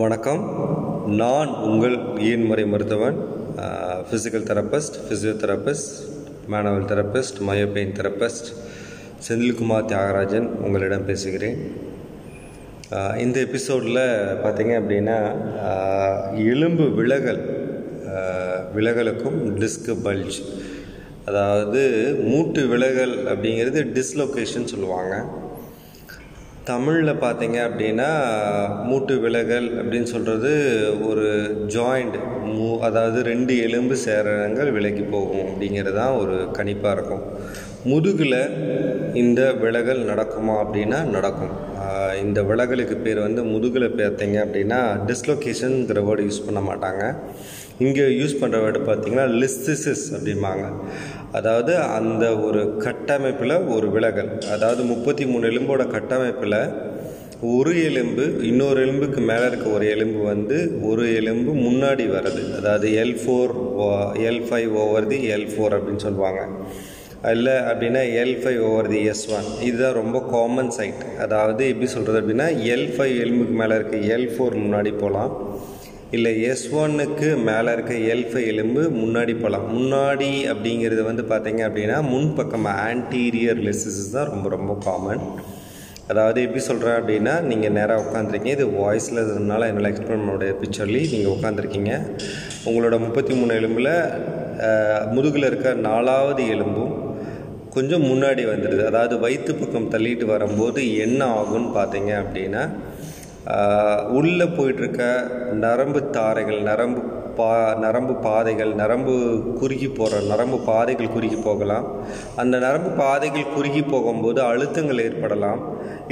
வணக்கம். நான் உங்கள் இயன்முறை மருத்துவன் physical therapist physiotherapist manual therapist myopain therapist Senthilkumar Thiagarajan உங்களிடம் பேசுகிறேன். இந்த எபிசோடில் பார்த்தீங்க அப்படின்னா எலும்பு விலகல் விலகலுக்கும் டிஸ்க் பல்ஜ் அதாவது மூட்டு விலகல் அப்படிங்கிறது டிஸ்லொகேஷன் சொல்லுவாங்க. தமிழில் பார்த்தீங்க அப்படின்னா மூட்டு விலகல் அப்படின்னு சொல்கிறது ஒரு ஜாயிண்ட் மூ அதாவது ரெண்டு எலும்பு சேரங்கள் விலகி போகும் அப்படிங்கிறது தான் ஒரு கணிப்பாக இருக்கும். முதுகில் இந்த விலகல் நடக்குமா அப்படின்னா நடக்கும். இந்த விலகலுக்கு பேர் வந்து முதுகில் பார்த்தீங்க அப்படின்னா டிஸ்லொகேஷனுங்கிற வேர்டு யூஸ் பண்ண மாட்டாங்க. இங்கே யூஸ் பண்ணுற வேர்டு பார்த்தீங்கன்னா லிஸ்திசிஸ் அப்படிம்பாங்க. அதாவது அந்த ஒரு கட்டமைப்பில் ஒரு விலகல். அதாவது முப்பத்தி மூணு எலும்போட கட்டமைப்பில் ஒரு எலும்பு இன்னொரு எலும்புக்கு மேலே இருக்க ஒரு எலும்பு வந்து ஒரு எலும்பு முன்னாடி வர்றது. அதாவது L four L five over the L four அப்படின்னு சொல்லுவாங்க. இல்லை அப்படின்னா L five over the S one இதுதான் ரொம்ப காமன் சைட் அதாவது எப்படி சொல்கிறது அப்படின்னா எல் ஃபைவ் எலும்புக்கு மேலே இருக்க எல் ஃபோர் முன்னாடி போகலாம் இல்லை எஸ் ஒன்னுக்கு மேலே இருக்க எல் ஃபைவ் எலும்பு முன்னாடி போகலாம் முன்னாடி அப்படிங்கிறது வந்து பார்த்தீங்க அப்படின்னா முன்பக்கமாக ஆன்டீரியர் லெசிஸ் தான் ரொம்ப ரொம்ப காமன் அதாவது எப்படி சொல்கிறேன் அப்படின்னா நீங்கள் நேராக உட்காந்துருக்கீங்க இது வாய்ஸில் இருந்ததுனால என்னால் எக்ஸ்பிளைன் பண்ண பிக்சர்லி நீங்கள் உட்காந்துருக்கீங்க உங்களோட முப்பத்தி மூணு எலும்பில் முதுகில் இருக்க நாலாவது எலும்பும் கொஞ்சம் முன்னாடி வந்துடுது அதாவது வயிற்று பக்கம் தள்ளிட்டு வரும்போது என்ன ஆகும்னு பார்த்தீங்க அப்படின்னா உள்ளே போயிட்டுருக்க நரம்பு தாரைகள் நரம்பு பா நரம்பு பாதைகள் நரம்பு குறுகி போகிற நரம்பு பாதைகள் குறுகி போகலாம். அந்த நரம்பு பாதைகள் குறுகி போகும்போது அழுத்தங்கள் ஏற்படலாம்.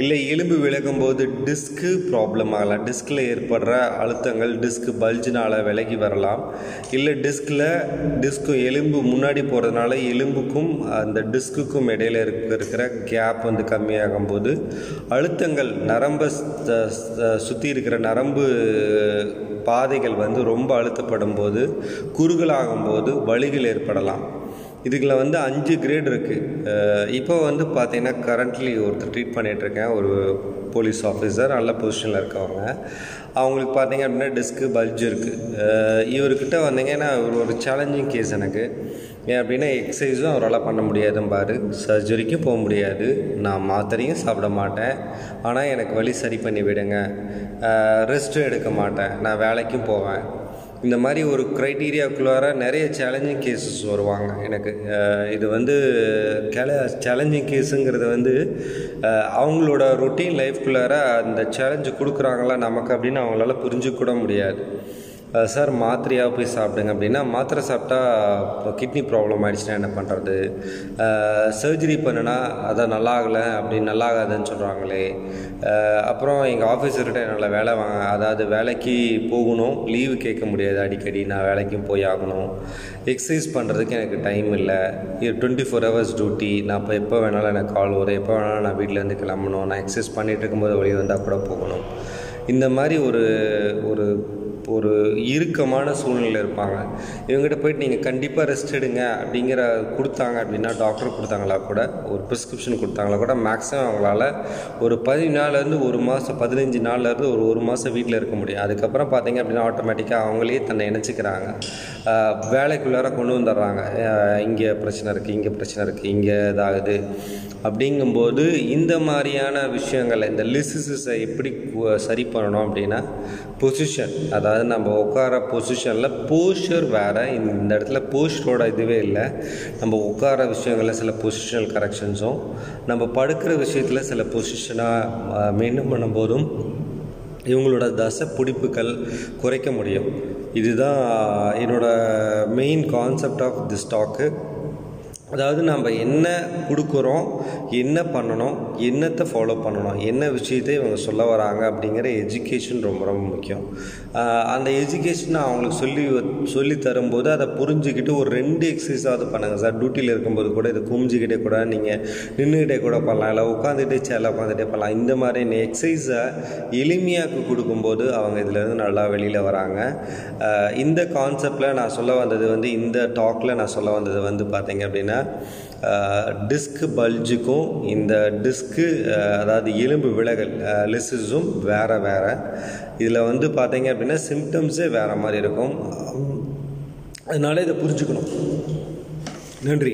இல்லை எலும்பு விலகும்போது டிஸ்க்கு ப்ராப்ளம் ஆகலாம். டிஸ்கில் ஏற்படுற அழுத்தங்கள் டிஸ்க்கு பல்ஜினால் விலகி வரலாம். இல்லை டிஸ்கில் டிஸ்க்கு எலும்பு முன்னாடி போகிறதுனால எலும்புக்கும் அந்த டிஸ்க்குக்கும் இடையில இருக்கிற கேப் வந்து கம்மியாகும் போது அழுத்தங்கள் நரம்பை சுற்றி இருக்கிற நரம்பு பாதைகள் வந்து ரொம்ப அழுத்தப்படும் போது குறுகலாகும் போது வழிகள் ஏற்படலாம். இதுகளில் வந்து அஞ்சு கிரேட் இருக்குது இப்போ வந்து பார்த்தீங்கன்னா கரண்ட்லி ஒருத்தர் ட்ரீட் பண்ணிகிட்ருக்கேன் ஒரு போலீஸ் ஆஃபீஸர் நல்ல பொசிஷனில் இருக்கவங்க. அவங்களுக்கு பார்த்தீங்க அப்படின்னா டிஸ்க்கு பல்ஜ் இருக்குது இவர்கிட்ட வந்தீங்கன்னா ஒரு ஒரு சேலஞ்சிங் கேஸ் எனக்கு. ஏன் அப்படின்னா எக்ஸசைஸும் அவரால் பண்ண முடியாதும்பாரு சர்ஜரிக்கும் போக முடியாது. நான் மாத்திரையும் சாப்பிட மாட்டேன். ஆனால் எனக்கு வழி சரி பண்ணி விடுங்க. ரெஸ்ட்டும் எடுக்க மாட்டேன். நான் வேலைக்கும் போவேன். இந்த மாதிரி ஒரு க்ரைட்டீரியாக்குள்ளார நிறைய சேலஞ்சிங் கேஸஸ் வருவாங்க எனக்கு. இது வந்து கேல சேலஞ்சிங் கேஸுங்கிறது வந்து அவங்களோட ரொட்டீன் லைஃப்குள்ளார அந்த சேலஞ்சு கொடுக்குறாங்களா நமக்கு அப்படின்னு அவங்களால புரிஞ்சுக்கூட முடியாது. சார் மாத்திரையாக போய் சாப்பிடுங்க அப்படின்னா மாத்திரை சாப்பிட்டா இப்போ கிட்னி ப்ராப்ளம் ஆகிடுச்சுன்னா என்ன பண்ணுறது சர்ஜரி பண்ணுனா அதை நல்லா ஆகலை அப்படி நல்லா ஆகாதுன்னு சொல்கிறாங்களே அப்புறம் எங்கள் ஆஃபீஸர்கிட்ட என்னால் வேலை வாங்க அதாவது வேலைக்கு போகணும் லீவு கேட்க முடியாது அடிக்கடி நான் வேலைக்கும் போய் ஆகணும். எக்ஸசைஸ் பண்ணுறதுக்கு எனக்கு டைம் இல்லை. இது டுவெண்ட்டி ஃபோர் ஹவர்ஸ் டியூட்டி நான் இப்போ எப்போ வேணாலும் எனக்கு கால் வரும். எப்போ வேணாலும் நான் வீட்டிலேருந்து கிளம்பணும். நான் எக்ஸசைஸ் பண்ணிகிட்டு இருக்கும்போது வழி வந்தால் கூட போகணும். இந்த மாதிரி ஒரு ஒரு ஒரு இறுக்கமான சூழ்நிலை இருப்பாங்க. இவங்ககிட்ட போயிட்டு நீங்கள் கண்டிப்பாக ரெஸ்ட் எடுங்க அப்படிங்கிற கொடுத்தாங்க அப்படின்னா டாக்டர் கொடுத்தாங்களா கூட ஒரு ப்ரிஸ்கிரிப்ஷன் கொடுத்தாங்களா கூட மேக்ஸிமம் அவங்களால ஒரு பதினஞ்சு நாள்லேருந்து ஒரு மாதம் பதினஞ்சு நாள்லேருந்து ஒரு ஒரு மாதம் வீட்டில் இருக்க முடியும். அதுக்கப்புறம் பார்த்தீங்க அப்படின்னா ஆட்டோமேட்டிக்காக அவங்களே தன்னை இணைச்சிக்கிறாங்க. வேலைக்குள்ளார கொண்டு வந்துடுறாங்க. இங்கே பிரச்சனை இருக்குது இங்கே பிரச்சனை இருக்குது இங்கே இதாகுது. அப்படிங்கும்போது இந்த மாதிரியான விஷயங்களை இந்த லிசிசஸை எப்படி சரி பண்ணணும் அப்படின்னா பொசிஷன் அதாவது அதாவது நம்ம உட்கார பொசிஷனில் போஸ்டர் வேறு. இந்த இடத்துல போஸ்டரோட இதுவே இல்லை. நம்ம உட்கார விஷயங்களில் சில பொசிஷனல் கரெக்ஷன்ஸும் நம்ம படுக்கிற விஷயத்தில் சில பொசிஷனாக மெயின்டைன் பண்ணும்போதும் இவங்களோட தசை பிடிப்புகள் குறைக்க முடியும். இதுதான் என்னோட main concept of the stack அதாவது நம்ம என்ன கொடுக்குறோம் என்ன பண்ணணும் என்னத்தை ஃபாலோ பண்ணணும்? என்ன விஷயத்தை இவங்க சொல்ல வராங்க அப்படிங்கிற எஜுகேஷன் ரொம்ப ரொம்ப முக்கியம். அந்த எஜுகேஷனை அவங்களுக்கு சொல்லி சொல்லி தரும்போது அதை புரிஞ்சுக்கிட்டு ஒரு ரெண்டு எக்ஸசைஸாவது பண்ணுங்கள் சார். டியூட்டியில் இருக்கும்போது கூட இதை குமிஞ்சிக்கிட்டே கூட நீங்கள் நின்றுக்கிட்டே கூட பண்ணலாம். இல்லை உட்காந்துட்டே சேரில் உட்காந்துட்டே பண்ணலாம். இந்த மாதிரி எக்ஸசைஸை எளிமையாக்கு கொடுக்கும்போது அவங்க இதுலேருந்து நல்லா வெளியில் வராங்க. இந்த கான்செப்டில் நான் சொல்ல வந்தது வந்து இந்த டாக்கில் நான் சொல்ல வந்தது வந்து பார்த்தீங்க அப்படின்னா டிஸ்கு பல்ஜுக்கும் இந்த டிஸ்க்கு அதாவது எலும்பு விலகல் லிசிஸும் வேறு வேறு. இதில் வந்து பார்த்தீங்க அப்படின்னா சிம்டம்ஸே வேறு மாதிரி இருக்கும். அதனால இதை புரிஞ்சுக்கணும். நன்றி.